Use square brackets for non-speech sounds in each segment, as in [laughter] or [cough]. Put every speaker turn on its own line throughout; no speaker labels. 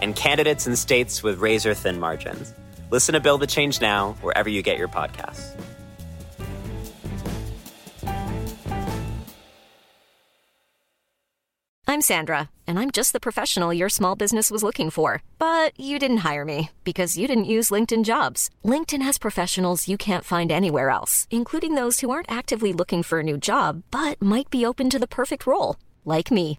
and candidates in states with razor thin margins. Listen to Build the Change Now wherever you get your podcasts.
I'm Sandra, and I'm just the professional your small business was looking for. But you didn't hire me because you didn't use LinkedIn jobs. LinkedIn has professionals you can't find anywhere else, including those who aren't actively looking for a new job but might be open to the perfect role, like me.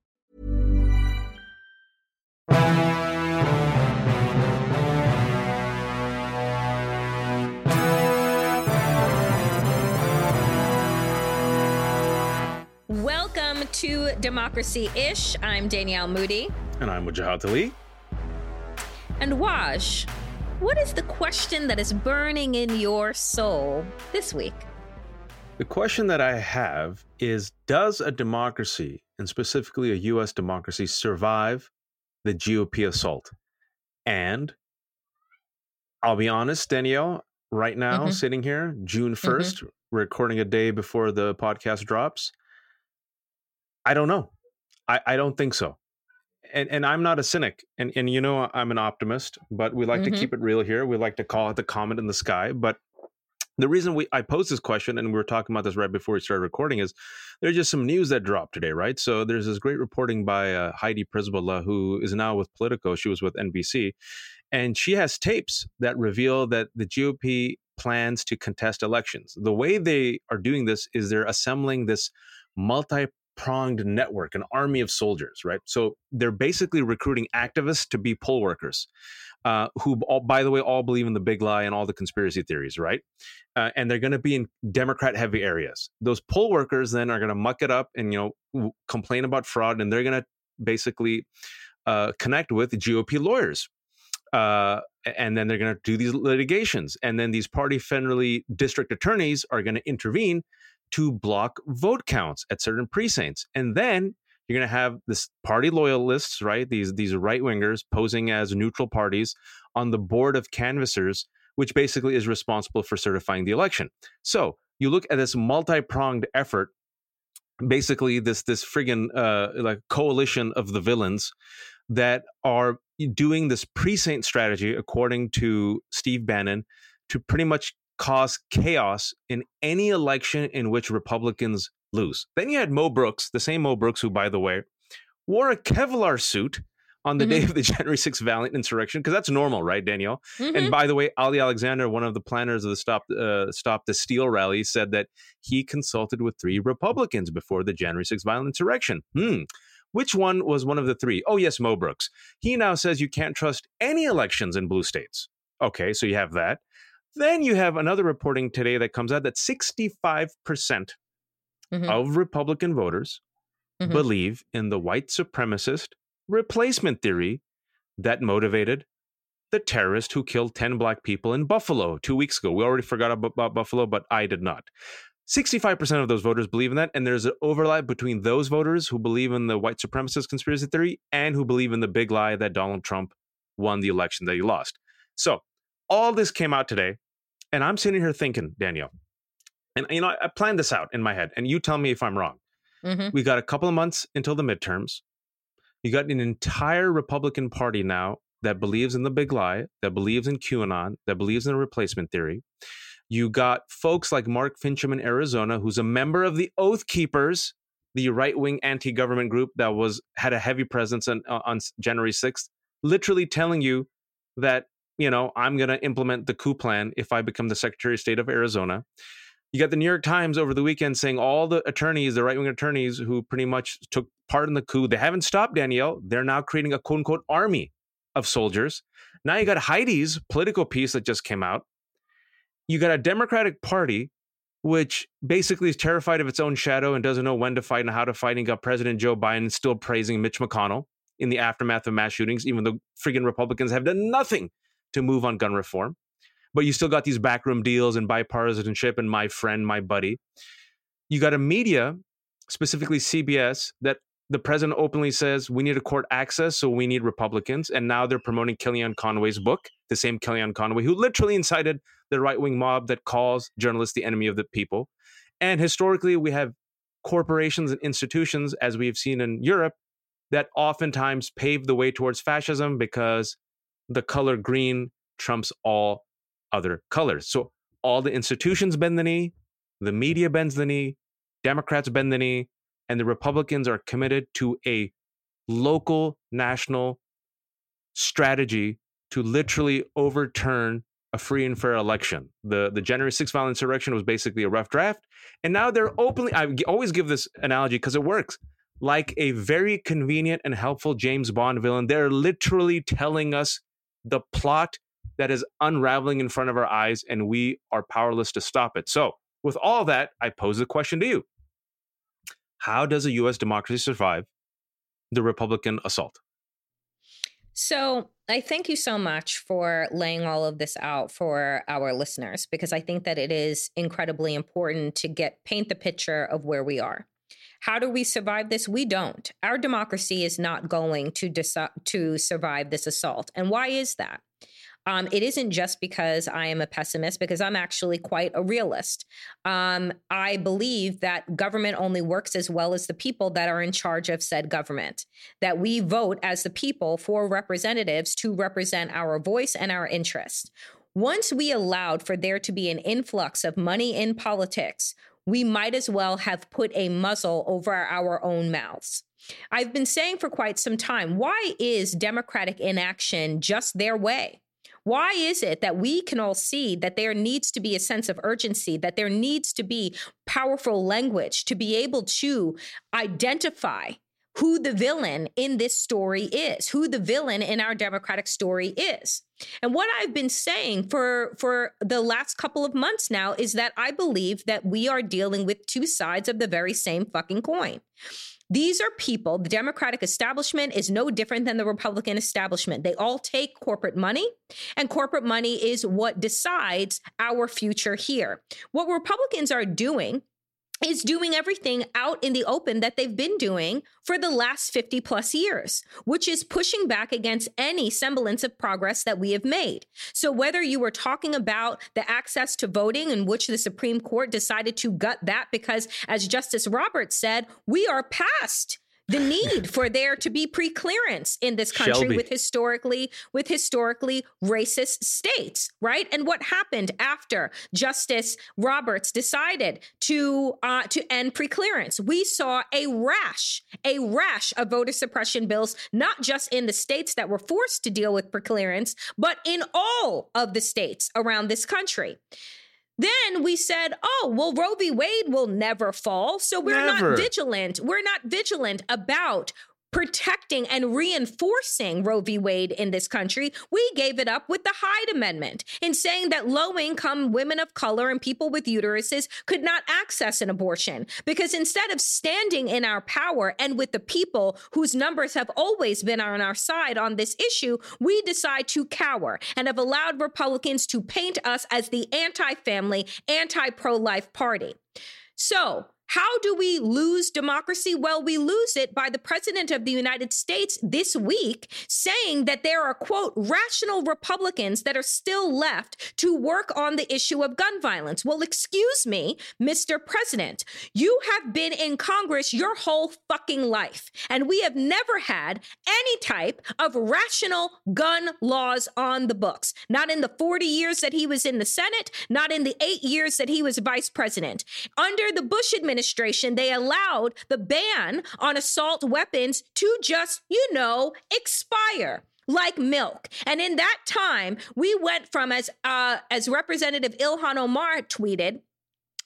To Democracy Ish. I'm Danielle Moodie.
And I'm Wajahat Ali.
And Waj, what is the question that is burning in your soul this week?
The question that I have is Does a democracy, and specifically a US democracy, survive the GOP assault? And I'll be honest, Danielle, right now,
Mhm.
sitting here, June 1st, recording a day before the podcast drops, I don't know. I, I don't think so. And and I'm not a cynic. And and you know I'm an optimist, but we like
Mhm.
to keep it real here. We like to call it the comet in the sky. But the reason we I posed this question, and we were talking about this right before we started recording, is there's just some news that dropped today, right? So there's this great reporting by uh, Heidi Przybyla, who is now with Politico. She was with NBC, and she has tapes that reveal that the GOP plans to contest elections. The way they are doing this is they're assembling this multi pronged network, an army of soldiers, right? So they're basically recruiting activists to be poll workers, uh, who, all, by the way, all believe in the big lie and all the conspiracy theories, right? Uh, and they're going to be in Democrat heavy areas. Those poll workers then are going to muck it up and you know w- complain about fraud, and they're going to basically uh, connect with GOP lawyers. Uh, and then they're going to do these litigations, and then these party friendly district attorneys are going to intervene to block vote counts at certain precincts. And then you're going to have this party loyalists, right? These these right wingers posing as neutral parties on the board of canvassers, which basically is responsible for certifying the election. So you look at this multi pronged effort. Basically, this this friggin' uh, like coalition of the villains that are doing this precinct strategy, according to Steve Bannon, to pretty much cause chaos in any election in which Republicans lose. Then you had Mo Brooks, the same Mo Brooks who, by the way, wore a Kevlar suit on the day of the [laughs] January 6th violent insurrection, because that's normal, right, Danielle?
Mhm.
And by the way, Ali Alexander, one of the planners of the Stop uh, Stop the Steal rally, said that he consulted with three Republicans before the January 6th violent insurrection. Hmm. Which one was one of the three? Oh, yes, Mo Brooks. He now says you can't trust any elections in blue states. Okay, so you have that. Then you have another reporting today that comes out that 65%
Mhm.
of Republican voters
Mhm.
believe in the white supremacist replacement theory that motivated the terrorist who killed 10 black people in Buffalo two weeks ago. We already forgot about, about Buffalo, but I did not. 65% of those voters believe in that. And there's an overlap between those voters who believe in the white supremacist conspiracy theory and who believe in the big lie that Donald Trump won the election that he lost. So all this came out today. And I'm sitting here thinking, Danielle, and you know, I I planned this out in my head, and you tell me if I'm wrong.
Mhm.
We got a couple of months until the midterms. You got an entire Republican Party now that believes in the big lie, that believes in QAnon, that believes in a replacement theory. You got folks like Mark Finchem in Arizona, who's a member of the Oath Keepers, the right-wing anti-government group that was had a heavy presence on, on January 6th, literally telling you that you know I'm going to implement the coup plan if I become the Secretary of State of Arizona. You got the New York Times over the weekend saying all the attorneys, the right wing attorneys who pretty much took part in the coup, they haven't stopped Danielle. They're now creating a quote unquote army of soldiers. Now you got Heidi's Politico piece that just came out. You got a Democratic Party which basically is terrified of its own shadow and doesn't know when to fight and how to fight. And got President Joe Biden still praising Mitch McConnell in the aftermath of mass shootings, even though friggin' Republicans have done nothing to move on gun reform. But you still got these backroom deals and bipartisanship and my friend, my buddy. You got a media, specifically CBS, that the president openly says we need a court access, so we need Republicans. And now they're promoting Kellyanne Conway's book, the same Kellyanne Conway who literally incited the right wing mob that calls journalists the enemy of the people. And historically, we have corporations and institutions, as we have seen in Europe, that oftentimes pave the way towards fascism because the color green trumps all other colors. So all the institutions bend the knee, the media bends the knee, Democrats bend the knee, and the Republicans are committed to a local national strategy to literally overturn a free and fair election. The the January 6th violent insurrection was basically a rough draft. And now they're openly I always give this analogy because it works. Like a very convenient and helpful James Bond villain, they're literally telling us the plot that is unraveling in front of our eyes, and we are powerless to stop it. So, with all that, I pose the question to you how does a US democracy survive the Republican assault?
So, I thank you so much for laying all of this out for our listeners because I think that it is incredibly important to get paint the picture of where we are. How do we survive this? We don't. Our democracy is not going to deci- to survive this assault. And why is that? Um, it isn't just because I am a pessimist, because I'm actually quite a realist. Um, I believe that government only works as well as the people that are in charge of said government, that we vote as the people for representatives to represent our voice and our interests. Once we allowed for there to be an influx of money in politics, we might as well have put a muzzle over our own mouths. I've been saying for quite some time why is Democratic inaction just their way? Why is it that we can all see that there needs to be a sense of urgency, that there needs to be powerful language to be able to identify who the villain in this story is, who the villain in our democratic story is. And what I've been saying for for the last couple of months now is that I believe that we are dealing with two sides of the very same fucking coin. These are people, the Democratic establishment is no different than the Republican establishment. They all take corporate money, and corporate money is what decides our future here. What Republicans are doing is doing everything out in the open that they've been doing for the last 50 plus years, which is pushing back against any semblance of progress that we have made. So, whether you were talking about the access to voting, in which the Supreme Court decided to gut that because, as Justice Roberts said, we are past the need for there to be pre-clearance in this country
Shelby.
with historically with historically racist states right? And what happened after justice roberts decided to uh, to end pre-clearance? We saw a rash a rash of voter suppression bills not just in the states that were forced to deal with pre-clearance but in all of the states around this country then we said, oh, well, Roe v. Wade will never fall. So we're
Never.
not vigilant. We're not vigilant about protecting and reinforcing Roe v. Wade in this country. We gave it up with the Hyde Amendment in saying that low income women of color and people with uteruses could not access an abortion. Because instead of standing in our power and with the people whose numbers have always been on our side on this issue, we decide to cower and have allowed Republicans to paint us as the anti family, anti pro life party. So, how do we lose democracy? Well, we lose it by the president of the United States this week saying that there are, quote, rational Republicans that are still left to work on the issue of gun violence. Well, excuse me, Mr. President, you have been in Congress your whole fucking life, and we have never had any type of rational gun laws on the books. Not in the 40 years that he was in the Senate, not in the eight years that he was vice president. Under the Bush administration, they allowed the ban on assault weapons to just, you know, expire like milk. And in that time, we went from as uh, as Representative Ilhan Omar tweeted,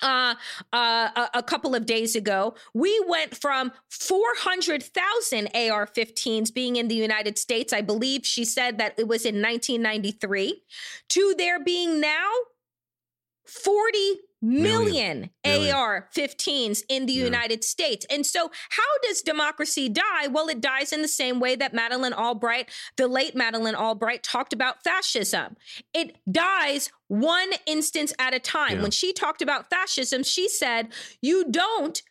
uh, uh, a, a, couple of days ago, we went from 400,000 AR 15s being in the United States. I believe she said that it was in 1993 to there being now 40 million, million. AR 15s in the yeah. United States. And so, how does democracy die? Well, it dies in the same way that Madeleine Albright, the late Madeleine Albright, talked about fascism. It dies one instance at a time. Yeah. When she talked about fascism, she said, You don't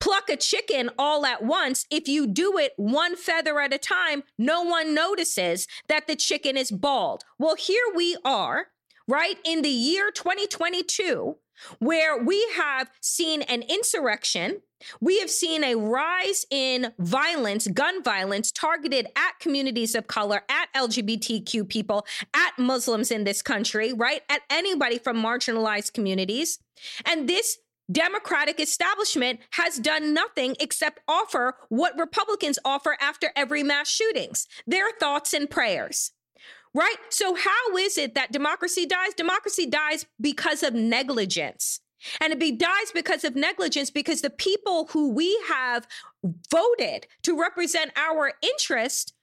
pluck a chicken all at once. If you do it one feather at a time, no one notices that the chicken is bald. Well, here we are, right? In the year 2022 where we have seen an insurrection. We have seen a rise in violence, gun violence targeted at communities of color, at LGBTQ people, at Muslims in this country, right? At anybody from marginalized communities. And this Democratic establishment has done nothing except offer what Republicans offer after every mass shootings their thoughts and prayers right? So, how is it that democracy dies? Democracy dies because of negligence. And it be, dies because of negligence because the people who we have voted to represent our interest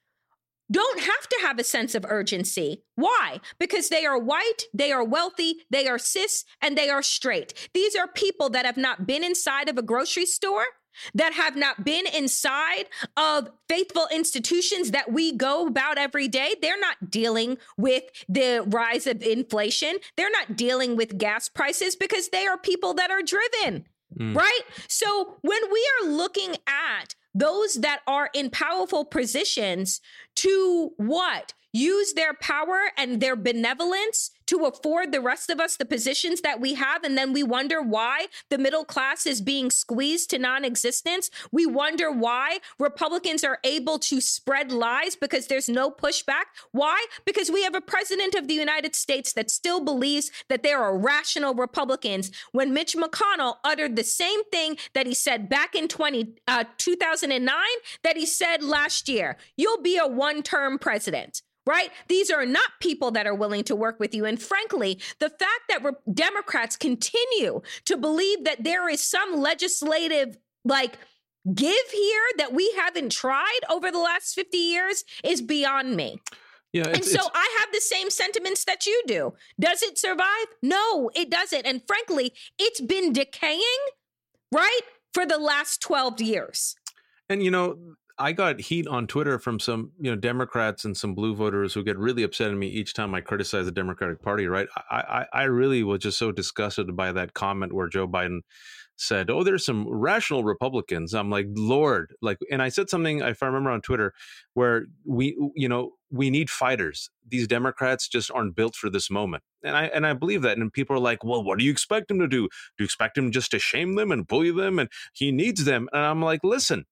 don't have to have a sense of urgency. Why? Because they are white, they are wealthy, they are cis, and they are straight. These are people that have not been inside of a grocery store that have not been inside of faithful institutions that we go about every day. They're not dealing with the rise of inflation. They're not dealing with gas prices because they are people that are driven, mm. right? So when we are looking at those that are in powerful positions to what? Use their power and their benevolence to afford the rest of us the positions that we have. And then we wonder why the middle class is being squeezed to non existence. We wonder why Republicans are able to spread lies because there's no pushback. Why? Because we have a president of the United States that still believes that there are rational Republicans when Mitch McConnell uttered the same thing that he said back in 20, uh, 2009 that he said last year. You'll be a one term president right? These are not people that are willing to work with you. And frankly, the fact that re- Democrats continue to believe that there is some legislative, like, give here that we haven't tried over the last 50 years is beyond me. Yeah, and so I have the same sentiments that you do. Does it survive? No, it doesn't. And frankly, it's been decaying, right, for the last 12 years.
And you know, I got heat on Twitter from some, you know, Democrats and some blue voters who get really upset at me each time I criticize the Democratic Party. Right? I, I, I really was just so disgusted by that comment where Joe Biden said, "Oh, there's some rational Republicans." I'm like, Lord, like, and I said something if I remember on Twitter where we, you know, we need fighters. These Democrats just aren't built for this moment, and I and I believe that. And people are like, "Well, what do you expect him to do? Do you expect him just to shame them and bully them? And he needs them?" And I'm like, listen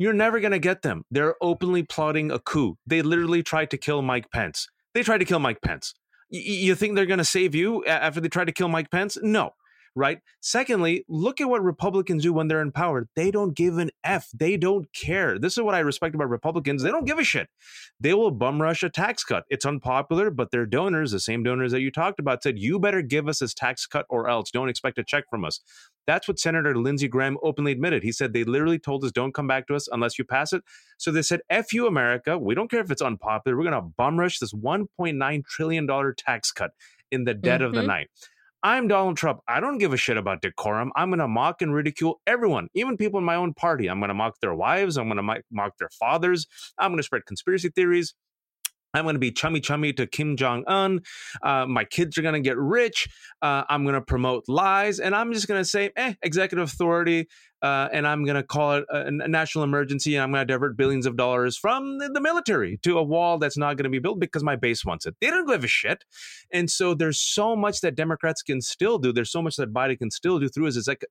you're never going to get them. They're openly plotting a coup. They literally tried to kill Mike Pence. They tried to kill Mike Pence. Y- you think they're going to save you after they try to kill Mike Pence? No right? Secondly, look at what Republicans do when they're in power. They don't give an F. They don't care. This is what I respect about Republicans. They don't give a shit. They will bum rush a tax cut. It's unpopular, but their donors, the same donors that you talked about, said, you better give us this tax cut or else. Don't expect a check from us. That's what Senator Lindsey Graham openly admitted. He said they literally told us, don't come back to us unless you pass it. So they said, F you, America. We don't care if it's unpopular. We're going to bum rush this $1.9 trillion tax cut in the dead mm-hmm. of the mm-hmm. night. I'm Donald Trump. I don't give a shit about decorum. I'm going to mock and ridicule everyone, even people in my own party. I'm going to mock their wives. I'm going to mock their fathers. I'm going to spread conspiracy theories. I'm going to be chummy chummy to Kim Jong Un. Uh, my kids are going to get rich. Uh, I'm going to promote lies, and I'm just going to say, eh, executive authority uh, and I'm going to call it a, a, national emergency. And I'm going to divert billions of dollars from the, the military to a wall that's not going to be built because my base wants it. They don't give a shit. And so there's so much that Democrats can still do. There's so much that Biden can still do through his exec-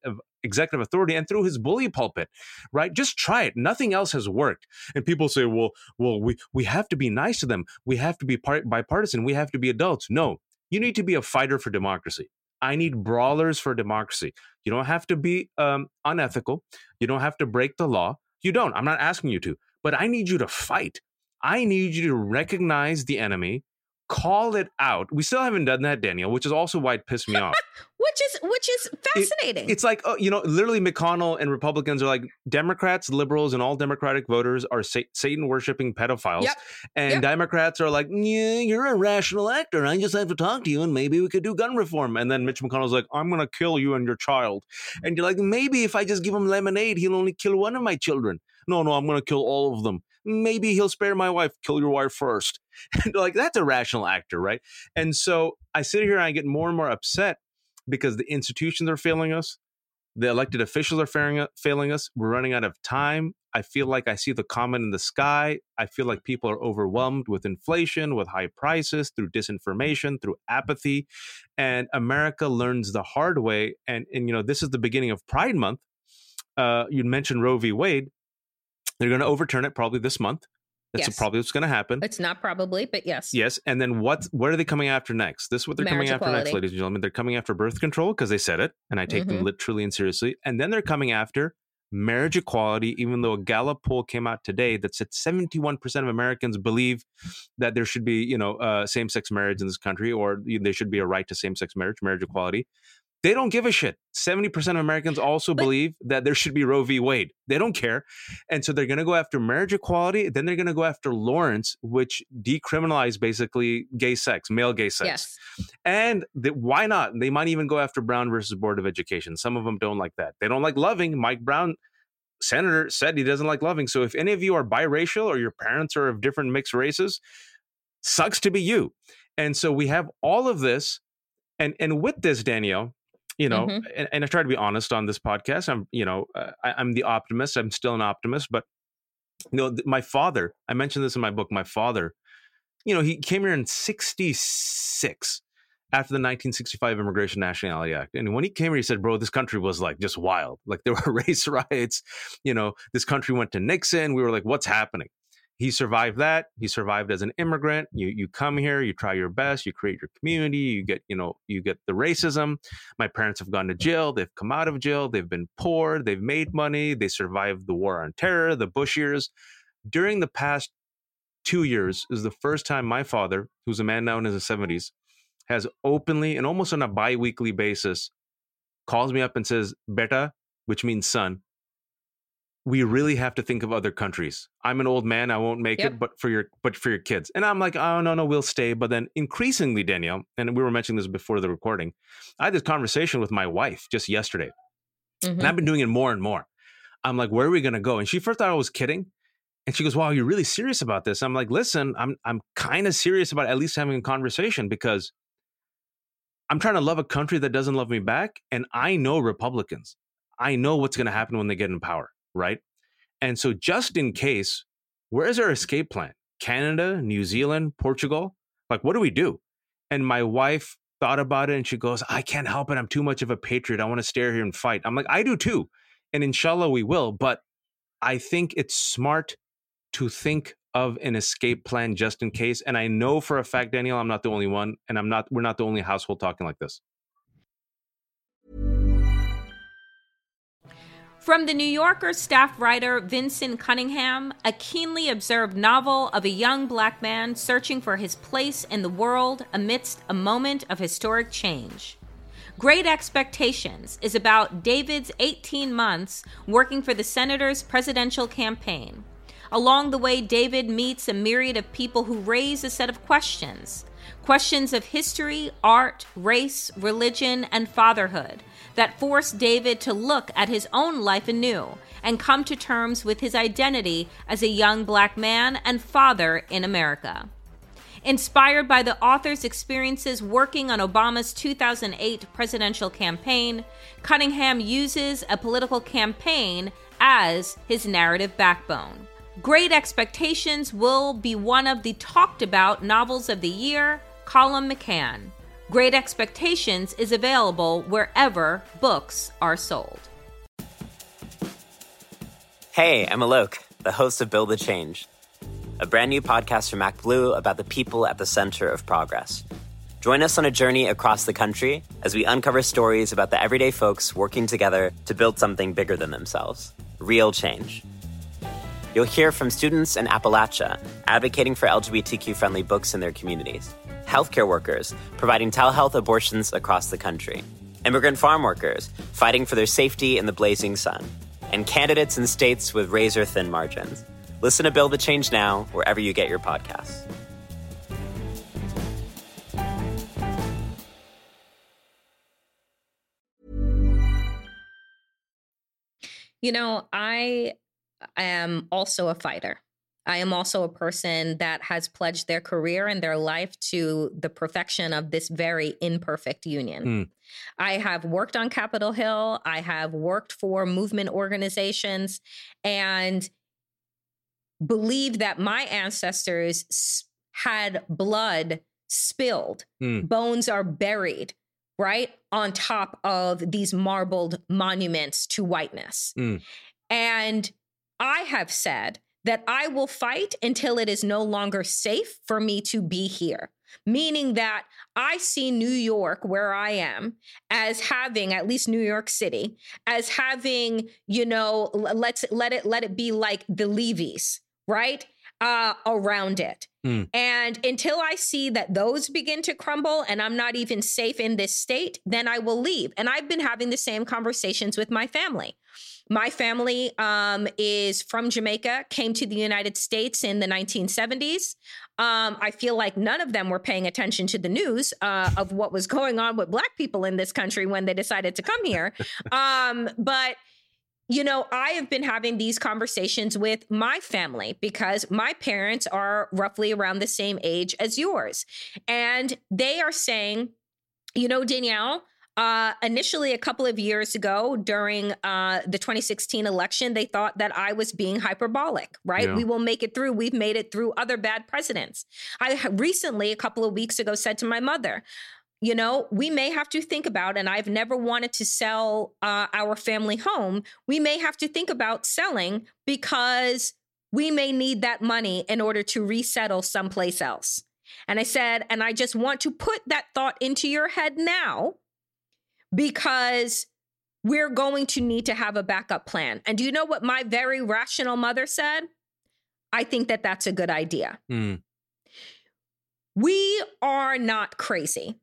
executive authority and through his bully pulpit, right? Just try it. Nothing else has worked. And people say, well, well, we, we have to be nice to them. We have to be part, bipartisan. We have to be adults. No, you need to be a fighter for democracy. I need brawlers for democracy. You don't have to be um, unethical. You don't have to break the law. You don't. I'm not asking you to, but I need you to fight. I need you to recognize the enemy, call it out. We still haven't done that, Danielle, which is also why it pissed me off. [laughs]
which is which is fascinating.
It, it's like oh, you know, literally McConnell and Republicans are like Democrats, liberals, and all Democratic voters are sa- Satan worshiping pedophiles,
Yep.
and
Yep.
Democrats are like, yeah, you're a rational actor. I just have to talk to you, and maybe we could do gun reform. And then Mitch McConnell's like, I'm gonna kill you and your child, and you're like, maybe if I just give him lemonade, he'll only kill one of my children. No, no, I'm gonna kill all of them. Maybe he'll spare my wife. Kill your wife first. [laughs] Like that's a rational actor, right? And so I sit here and I get more and more upset because the institutions are failing us. The elected officials are failing, failing us. We're running out of time. I feel like I see the comet in the sky. I feel like people are overwhelmed with inflation, with high prices, through disinformation, through apathy. And America learns the hard way. And, and you know, this is the beginning of Pride Month. Uh, you mentioned Roe v. Wade. They're going to overturn it probably this month. That's
Yes.
probably what's going to happen.
it's not probably, but yes.
Yes, and then what? What are they coming after next? This is what they're
Marriage
coming after next, ladies and gentlemen. They're coming after birth control because they said it, and I take them
Mhm.
literally and seriously. And then they're coming after marriage equality. Even though a Gallup poll came out today that said seventy-one percent of Americans believe that there should be, you know, uh, same-sex marriage in this country, or there should be a right to same-sex marriage, marriage equality. They don't give a shit. Seventy percent of Americans also
But-
believe that there should be Roe v. Wade. They don't care. And so they're going to go after marriage equality. Then they're going to go after Lawrence, which decriminalized basically gay sex, male gay sex.
Yes.
And the, why not? They might even go after Brown versus Board of Education. Some of them don't like that. They don't like loving. Mike Braun, senator, said he doesn't like loving. So if any of you are biracial or your parents are of different mixed races, sucks to be you. And so we have all of this. And, and with this, Danielle, you know,
Mhm.
and, and I try to be honest on this podcast. I'm, you know, uh, I, I'm the optimist. I'm still an optimist, but you know, th- my father. I mentioned this in my book. My father, you know, he came here in '66 after the 1965 Immigration Nationality Act, and when he came here, he said, "Bro, this country was like just wild. Like there were [laughs] race riots. You know, this country went to Nixon. We were like, what's happening?" He survived that. He survived as an immigrant. You you come here, you try your best, you create your community, you get you know you get the racism. My parents have gone to jail. They've come out of jail. They've been poor. They've made money. They survived the war on terror, the Bush years. During the past two years is the first time my father, who's a man now in his 70s, has openly and almost on a biweekly basis calls me up and says, Beta, which means son, we really have to think of other countries. I'm an old man, I won't make
Yep.
it, but for your but for your kids. And I'm like, oh no, no, we'll stay. But then increasingly, Danielle, and we were mentioning this before the recording, I had this conversation with my wife just yesterday.
Mhm.
And I've been doing it more and more. I'm like, where are we gonna go? And she first thought I was kidding. And she goes, Wow, you're really serious about this. I'm like, listen, I'm I'm kind of serious about at least having a conversation because I'm trying to love a country that doesn't love me back. And I know Republicans. I know what's gonna happen when they get in power, right? And so just in case, where's our escape plan? Canada, New Zealand, Portugal? Like, what do we do? And my wife thought about it and she goes, I can't help it. I'm too much of a patriot. I want to stay here and fight. I'm like, I do too. And inshallah, we will. But I think it's smart to think of an escape plan just in case. And I know for a fact, Daniel, I'm not the only one. And I'm not, we're not the only household talking like this.
From the New Yorker staff writer Vinson Cunningham, a keenly observed novel of a young black man searching for his place in the world amidst a moment of historic change. Great Expectations is about David's 18 months working for the senator's presidential campaign. Along the way, David meets a myriad of people who raise a set of questions questions of history, art, race, religion, and fatherhood that force David to look at his own life anew and come to terms with his identity as a young black man and father in America. Inspired by the author's experiences working on Obama's 2008 presidential campaign, Cunningham uses a political campaign as his narrative backbone. Great Expectations will be one of the talked about novels of the year, Colum McCann. Great Expectations is available wherever books are sold.
Hey, I'm Alok, the host of Build a Change, a brand new podcast from ActBlue about the people at the center of progress. Join us on a journey across the country as we uncover stories about the everyday folks working together to build something bigger than themselves real change. You'll hear from students in Appalachia advocating for LGBTQ friendly books in their communities, healthcare workers providing telehealth abortions across the country, immigrant farm workers fighting for their safety in the blazing sun, and candidates in states with razor thin margins. Listen to Build the Change Now wherever you get your podcasts.
You know, I am also a fighter. I am also a person that has pledged their career and their life to the perfection of this very imperfect union. Mm. I have worked on Capitol Hill, I have worked for movement organizations, and believe that my ancestors had blood spilled, mm. bones are buried right on top of these marbled monuments to whiteness. Mm. And I have said that I will fight until it is no longer safe for me to be here. Meaning that I see New York, where I am, as having at least New York City, as having, you know, let's let it let it be like the levees, right? Uh, around it. Mm. And until I see that those begin to crumble and I'm not even safe in this state, then I will leave. And I've been having the same conversations with my family. My family um, is from Jamaica, came to the United States in the 1970s. Um, I feel like none of them were paying attention to the news uh, of what was going on with Black people in this country when they decided to come here. [laughs] um, but you know, I have been having these conversations with my family because my parents are roughly around the same age as yours. And they are saying, you know, Danielle, uh, initially, a couple of years ago during uh, the 2016 election, they thought that I was being hyperbolic, right? Yeah. We will make it through. We've made it through other bad presidents. I recently, a couple of weeks ago, said to my mother, you know, we may have to think about, and I've never wanted to sell uh, our family home. We may have to think about selling because we may need that money in order to resettle someplace else. And I said, and I just want to put that thought into your head now because we're going to need to have a backup plan. And do you know what my very rational mother said? I think that that's a good idea. Mm. We are not crazy.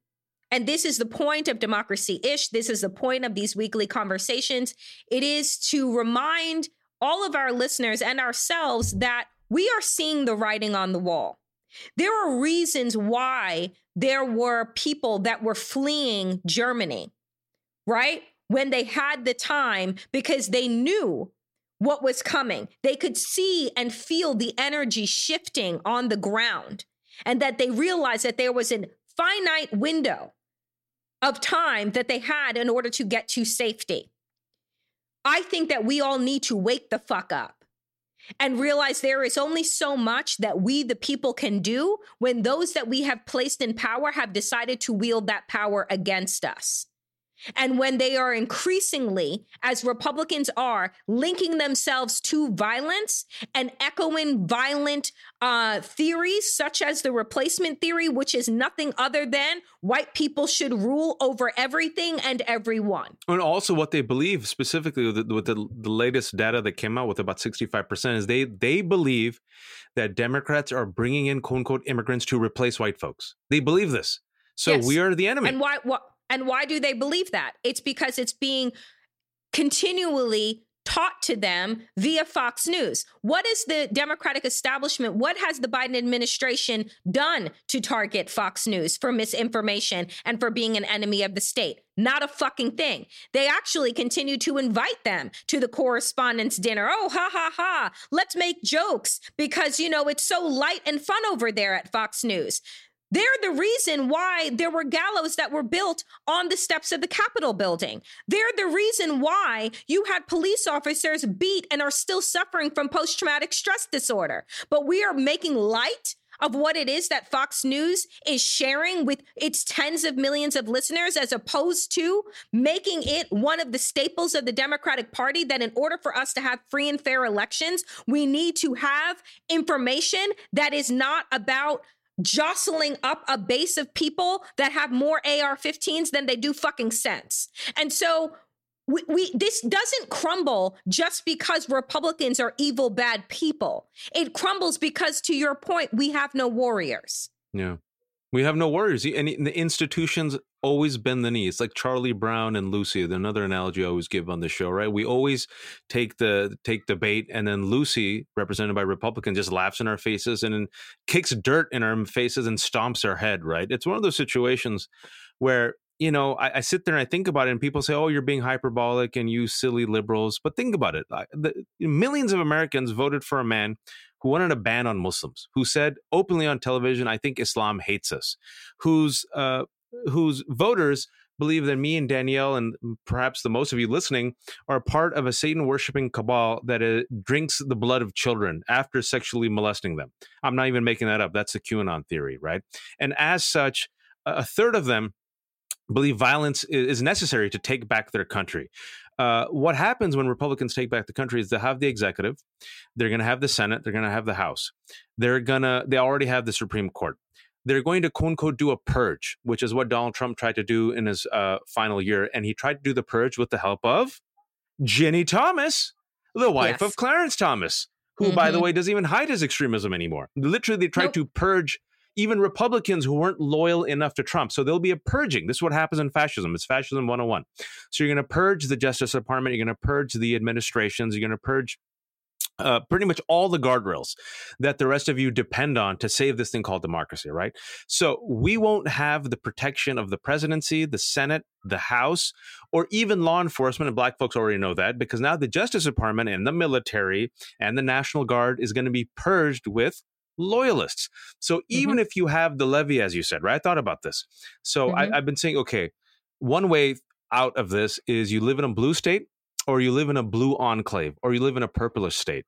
And this is the point of democracy ish. This is the point of these weekly conversations. It is to remind all of our listeners and ourselves that we are seeing the writing on the wall. There are reasons why there were people that were fleeing Germany right? When they had the time because they knew what was coming. They could see and feel the energy shifting on the ground, and that they realized that there was a finite window of time that they had in order to get to safety. I think that we all need to wake the fuck up and realize there is only so much that we, the people, can do when those that we have placed in power have decided to wield that power against us. And when they are increasingly, as Republicans are, linking themselves to violence and echoing violent uh, theories, such as the replacement theory, which is nothing other than white people should rule over everything and everyone.
And also, what they believe specifically with, the, with the, the latest data that came out with about 65% is they, they believe that Democrats are bringing in quote unquote immigrants to replace white folks. They believe this. So yes. we are the enemy.
And why? What? And why do they believe that? It's because it's being continually taught to them via Fox News. What is the Democratic establishment? What has the Biden administration done to target Fox News for misinformation and for being an enemy of the state? Not a fucking thing. They actually continue to invite them to the correspondence dinner. Oh, ha ha ha. Let's make jokes because, you know, it's so light and fun over there at Fox News. They're the reason why there were gallows that were built on the steps of the Capitol building. They're the reason why you had police officers beat and are still suffering from post traumatic stress disorder. But we are making light of what it is that Fox News is sharing with its tens of millions of listeners, as opposed to making it one of the staples of the Democratic Party that in order for us to have free and fair elections, we need to have information that is not about jostling up a base of people that have more AR 15s than they do fucking sense. And so we, we, this doesn't crumble just because Republicans are evil bad people. It crumbles because to your point we have no warriors.
Yeah. We have no warriors. And the institutions always bend the knee. It's like Charlie Brown and Lucy, another analogy I always give on the show, right? We always take the take the bait and then Lucy, represented by Republicans, just laughs in our faces and kicks dirt in our faces and stomps our head, right? It's one of those situations where you know, I, I, sit there and I think about it, and people say, "Oh, you're being hyperbolic and you silly liberals." But think about it: the, millions of Americans voted for a man who wanted a ban on Muslims, who said openly on television, "I think Islam hates us," whose uh, whose voters believe that me and Danielle, and perhaps the most of you listening, are part of a Satan worshiping cabal that uh, drinks the blood of children after sexually molesting them. I'm not even making that up. That's the QAnon theory, right? And as such, a third of them believe violence is necessary to take back their country. Uh, what happens when Republicans take back the country is they have the executive, they're going to have the Senate, they're going to have the House, they're going to, they already have the Supreme Court. They're going to quote unquote do a purge, which is what Donald Trump tried to do in his uh, final year. And he tried to do the purge with the help of Ginny Thomas, the wife yes. of Clarence Thomas, who, mm-hmm. by the mm-hmm. way, doesn't even hide his extremism anymore. Literally, they tried nope. to purge even Republicans who weren't loyal enough to Trump. So there'll be a purging. This is what happens in fascism. It's fascism 101. So you're going to purge the Justice Department, you're going to purge the administrations, you're going to purge uh, pretty much all the guardrails that the rest of you depend on to save this thing called democracy, right? So we won't have the protection of the presidency, the Senate, the House, or even law enforcement. And black folks already know that because now the Justice Department and the military and the National Guard is going to be purged with loyalists. So even mm-hmm. if you have the levy, as you said, right? I thought about this. So mm-hmm. I, I've been saying, okay, one way out of this is you live in a blue state or you live in a blue enclave or you live in a purplish state.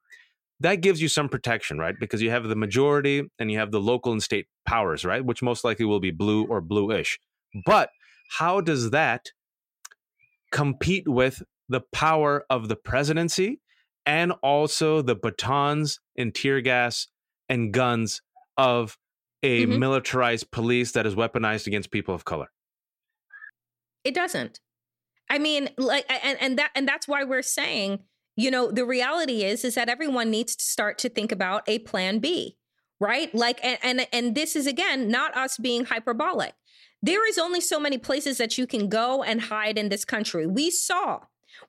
That gives you some protection, right? Because you have the majority and you have the local and state powers, right? Which most likely will be blue or bluish. But how does that compete with the power of the presidency and also the batons and tear gas and guns of a mm-hmm. militarized police that is weaponized against people of color.
It doesn't. I mean, like, and, and that, and that's why we're saying, you know, the reality is, is that everyone needs to start to think about a plan B, right? Like, and, and, and this is again, not us being hyperbolic. There is only so many places that you can go and hide in this country. We saw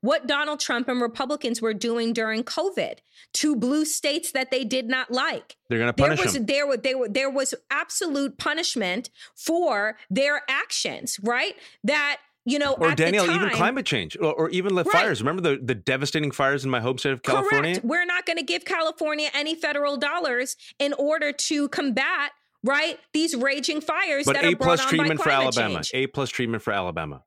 what Donald Trump and Republicans were doing during COVID to blue states that they did not like.
They're going to punish
there was,
them.
There, were, there, were, there was absolute punishment for their actions, right? That you know,
or Danielle, time, even climate change, or, or even the right. fires. Remember the, the devastating fires in my home state of California?
Correct. We're not going to give California any federal dollars in order to combat right these raging fires.
But
that
A
plus
treatment for Alabama.
Change.
A plus treatment for Alabama.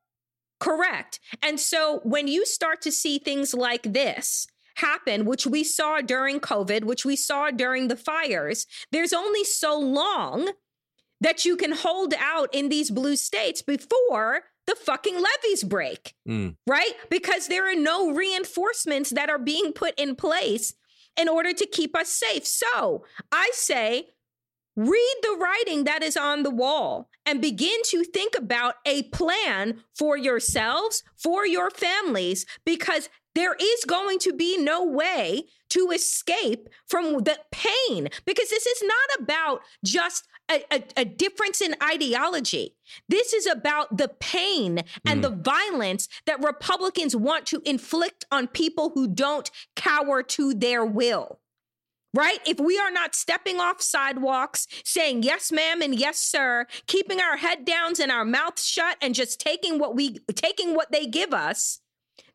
Correct. And so when you start to see things like this, happen, which we saw during COVID, which we saw during the fires, there's only so long that you can hold out in these blue states before the fucking levees break, mm. right? Because there are no reinforcements that are being put in place in order to keep us safe. So I say, read the writing that is on the wall and begin to think about a plan for yourselves, for your families, because there is going to be no way to escape from the pain because this is not about just a, a, a, difference in ideology. This is about the pain and mm. the violence that Republicans want to inflict on people who don't cower to their will right? If we are not stepping off sidewalks, saying yes, ma'am, and yes, sir, keeping our head downs and our mouths shut and just taking what we taking what they give us,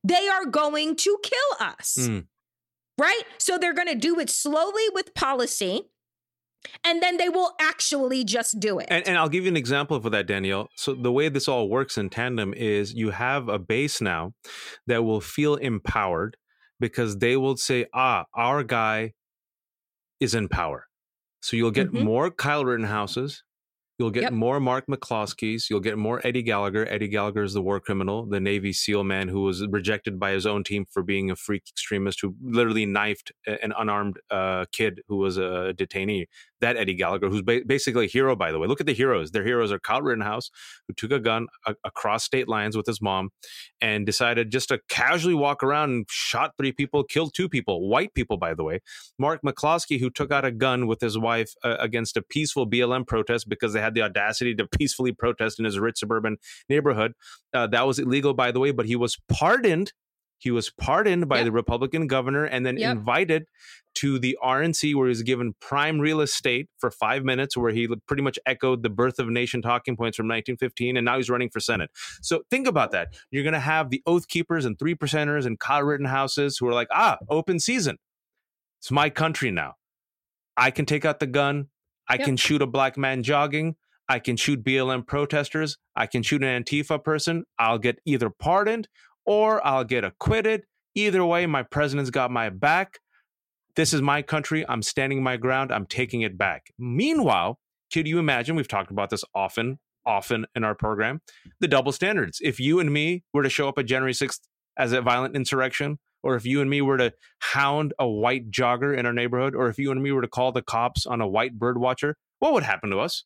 they are going to kill us. Mm. Right? So they're going to do it slowly with policy. And then they will actually just do it.
And, and I'll give you an example for that, Danielle. So, the way this all works in tandem is you have a base now that will feel empowered because they will say, ah, our guy is in power. So you'll get mm-hmm. more Kyle Rittenhouses. You'll get yep. more Mark McCloskeys. You'll get more Eddie Gallagher. Eddie Gallagher is the war criminal, the Navy SEAL man who was rejected by his own team for being a freak extremist who literally knifed an unarmed uh, kid who was a detainee. That Eddie Gallagher, who's ba- basically a hero, by the way. Look at the heroes. Their heroes are Kyle Rittenhouse, who took a gun a- across state lines with his mom and decided just to casually walk around and shot three people, killed two people, white people, by the way. Mark McCloskey, who took out a gun with his wife uh, against a peaceful BLM protest because they had the audacity to [laughs] peacefully protest in his rich suburban neighborhood. Uh, that was illegal, by the way, but he was pardoned he was pardoned by yep. the Republican governor and then yep. invited to the RNC, where he was given prime real estate for five minutes, where he pretty much echoed the birth of nation talking points from 1915. And now he's running for Senate. So think about that. You're going to have the Oath Keepers and Three Percenters and Kyle Rittenhouses who are like, ah, open season. It's my country now. I can take out the gun. I yep. can shoot a black man jogging. I can shoot BLM protesters. I can shoot an Antifa person. I'll get either pardoned or I'll get acquitted. Either way, my president's got my back. This is my country. I'm standing my ground. I'm taking it back. Meanwhile, could you imagine? We've talked about this often, often in our program the double standards. If you and me were to show up at January 6th as a violent insurrection, or if you and me were to hound a white jogger in our neighborhood, or if you and me were to call the cops on a white bird watcher, what would happen to us?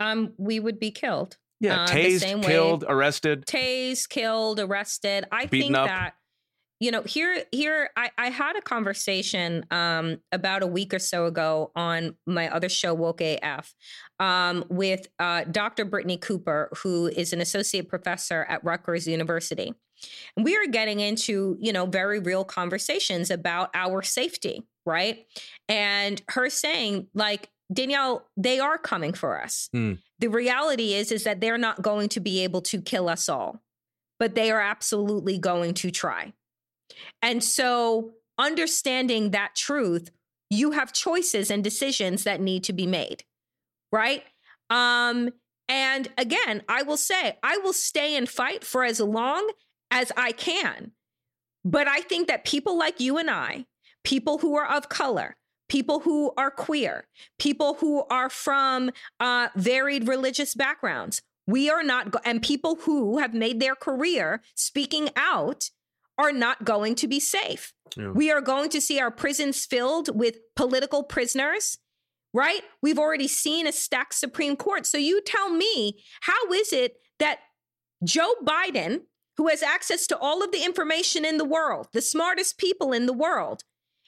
Um, we would be killed.
Yeah, uh, tased, killed, way. arrested.
Tased, killed, arrested. I think up. that you know here here I, I had a conversation um, about a week or so ago on my other show woke af um, with uh, dr Brittney Cooper who is an associate professor at Rutgers university and we are getting into you know very real conversations about our safety right and her saying like Danielle, they are coming for us. Mm. The reality is is that they're not going to be able to kill us all, but they are absolutely going to try. And so, understanding that truth, you have choices and decisions that need to be made. Right? Um and again, I will say, I will stay and fight for as long as I can. But I think that people like you and I, people who are of color, people who are queer, people who are from uh, varied religious backgrounds. We are not, go- and people who have made their career speaking out are not going to be safe. Yeah. We are going to see our prisons filled with political prisoners, right? We've already seen a stacked Supreme Court. So you tell me, how is it that Joe Biden, who has access to all of the information in the world, the smartest people in the world,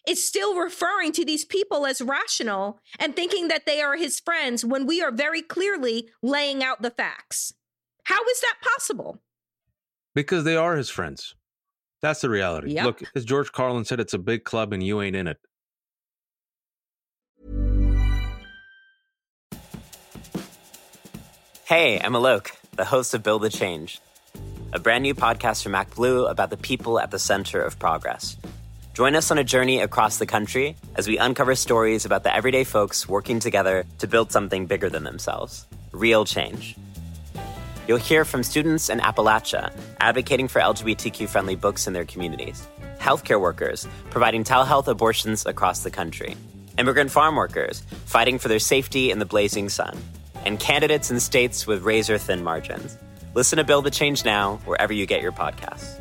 is still referring to these people as rational and thinking that they are his friends when we are very clearly laying out the facts. How is that possible?
Because they are his friends. That's the reality. Yep. Look, as George Carlin said, it's a big club and you ain't in it.
Hey, I'm Alok, the host of Build the Change, a brand new podcast from ActBlue about the people at the center of progress. Join us on a journey across the country as we uncover stories about the everyday folks working together to build something bigger than themselves real change. You'll hear from students in Appalachia advocating for LGBTQ friendly books in their communities, healthcare workers providing telehealth abortions across the country, immigrant farm workers fighting for their safety in the blazing sun, and candidates in states with razor thin margins. Listen to Build the Change Now wherever you get your podcasts.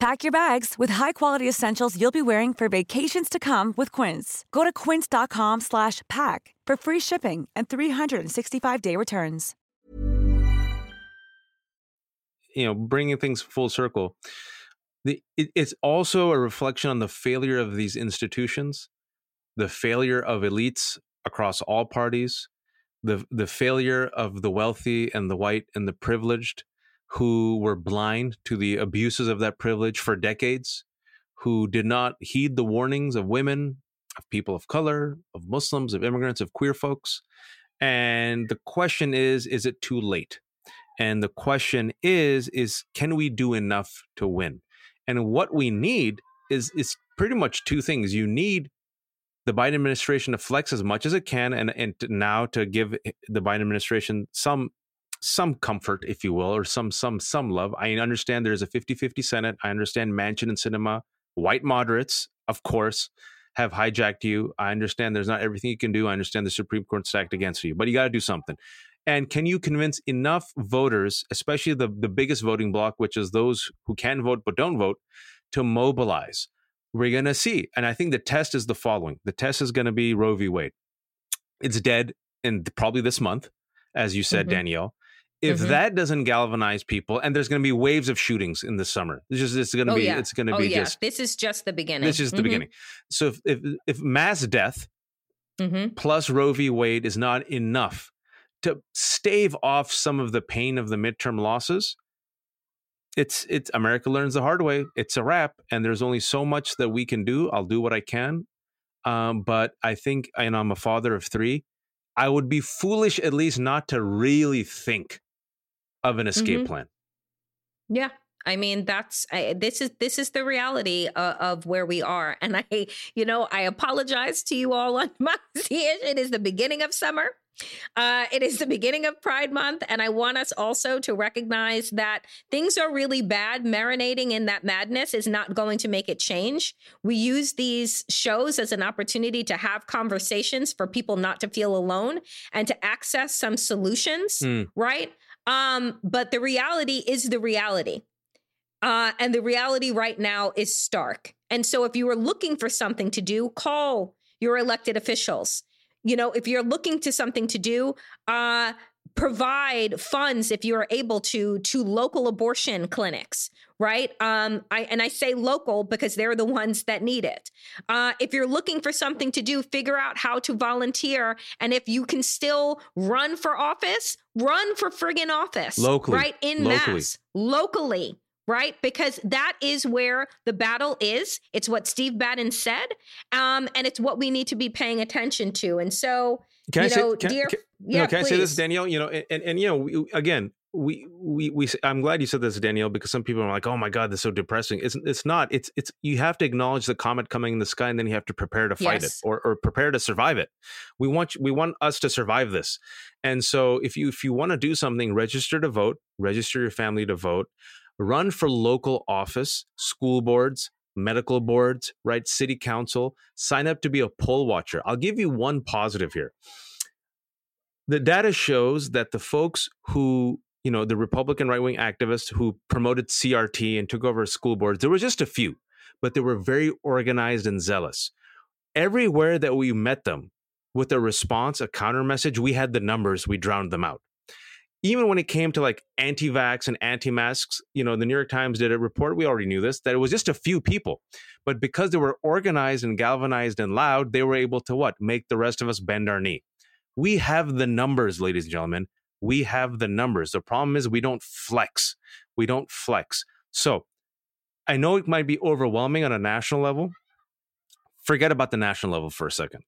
Pack your bags with high-quality essentials you'll be wearing for vacations to come with Quince. Go to quince.com slash pack for free shipping and 365-day returns.
You know, bringing things full circle. The, it, it's also a reflection on the failure of these institutions, the failure of elites across all parties, the the failure of the wealthy and the white and the privileged who were blind to the abuses of that privilege for decades, who did not heed the warnings of women, of people of color, of Muslims, of immigrants, of queer folks. And the question is is it too late? And the question is is can we do enough to win? And what we need is is pretty much two things. You need the Biden administration to flex as much as it can, and and now to give eh, the Biden administration some some comfort, if you will, or some some some love. I understand there's a 50-50 Senate. I understand Manchin and Sinema, white moderates, of course, have hijacked you. I understand there's not everything you can do. I understand the Supreme Court stacked against you, but you got to do something. And can you convince enough voters, especially the, the biggest voting bloc, which is those who can vote but don't vote, to mobilize? We're going to see. And I think the test is the following the test is going to be Roe v. Wade. It's dead in probably this month, as you said, mm-hmm. Danielle. If mm-hmm. that doesn't galvanize people, and there's going to be waves of shootings in the summer, it's just it's going to oh, be yeah. it's going to
oh,
be
yeah.
just
this is just the beginning.
This is the mm-hmm. beginning. So if, if, if mass death mm-hmm. plus Roe v. Wade is not enough to stave off some of the pain of the midterm losses, it's it's America learns the hard way. It's a wrap, and there's only so much that we can do. I'll do what I can, um, but I think, and I'm a father of three. I would be foolish, at least, not to really think of an escape mm-hmm. plan.
Yeah. I mean, that's I, this is this is the reality uh, of where we are, and I, [laughs] you know, I apologize to you all on [laughs] my It is the beginning of summer. Uh, it is the beginning of Pride Month, and I want us also to recognize that things are really bad. Marinating in that madness is not going to make it change. We use these shows as an opportunity to have conversations for people not to feel alone and to access some solutions, mm. right? Um, but the reality is the reality. Uh, and the reality right now is stark. And so if you are looking for something to do, call your elected officials. You know, if you're looking to something to do, uh, provide funds if you are able to to local abortion clinics right um i and i say local because they're the ones that need it uh if you're looking for something to do figure out how to volunteer and if you can still run for office run for friggin office
locally
right in locally. mass locally right? Because that is where the battle is. It's what Steve Bannon said, um, and it's what we need to be paying attention to. And so, can you I know, say, can,
dear,
can,
yeah, can I say this, Danielle? You know, and, and, and you know, we, again, we we we I'm glad you said this, Danielle, because some people are like, "Oh my God, this is so depressing." It's it's not. It's it's you have to acknowledge the comet coming in the sky, and then you have to prepare to fight yes. it or or prepare to survive it. We want we want us to survive this, and so if you if you want to do something, register to vote, register your family to vote run for local office, school boards, medical boards, right? City council, sign up to be a poll watcher. I'll give you one positive here. The data shows that the folks who, you know, the Republican right wing activists who promoted CRT and took over school boards, there were just a few, but they were very organized and zealous. Everywhere that we met them with a response, a counter message, we had the numbers, we drowned them out even when it came to like anti-vax and anti-masks, you know, the New York Times did a report. We already knew this that it was just a few people, but because they were organized and galvanized and loud, they were able to what make the rest of us bend our knee. We have the numbers, ladies and gentlemen. We have the numbers. The problem is we don't flex. We don't flex. So I know it might be overwhelming on a national level. Forget about the national level for a second.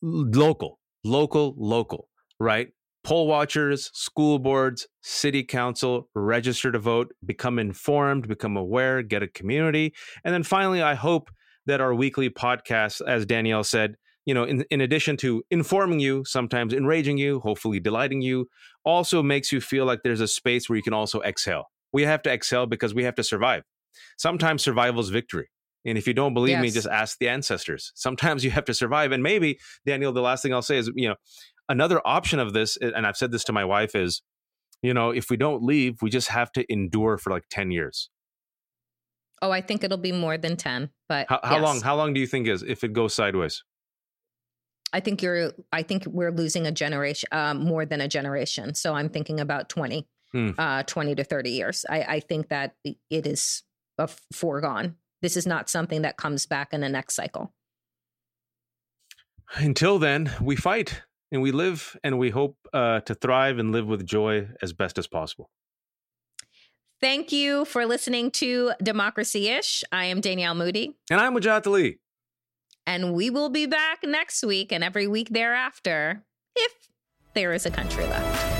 Local, local, local, right? Poll watchers, school boards, city council register to vote, become informed, become aware, get a community. And then finally, I hope that our weekly podcast, as Danielle said, you know, in, in addition to informing you, sometimes enraging you, hopefully delighting you, also makes you feel like there's a space where you can also exhale. We have to exhale because we have to survive. Sometimes survival is victory. And if you don't believe yes. me, just ask the ancestors. Sometimes you have to survive. And maybe, Danielle, the last thing I'll say is, you know, another option of this, and I've said this to my wife, is you know, if we don't leave, we just have to endure for like 10 years.
Oh, I think it'll be more than 10, but
how, how yes. long, how long do you think is if it goes sideways?
I think you're, I think we're losing a generation, um, more than a generation. So I'm thinking about 20, hmm. uh, 20 to 30 years. I, I think that it is a foregone. This is not something that comes back in the next cycle.
Until then, we fight and we live and we hope uh, to thrive and live with joy as best as possible.
Thank you for listening to Democracy Ish. I am Danielle Moodie.
And I'm Wajahat Ali.
And we will be back next week and every week thereafter if there is a country left.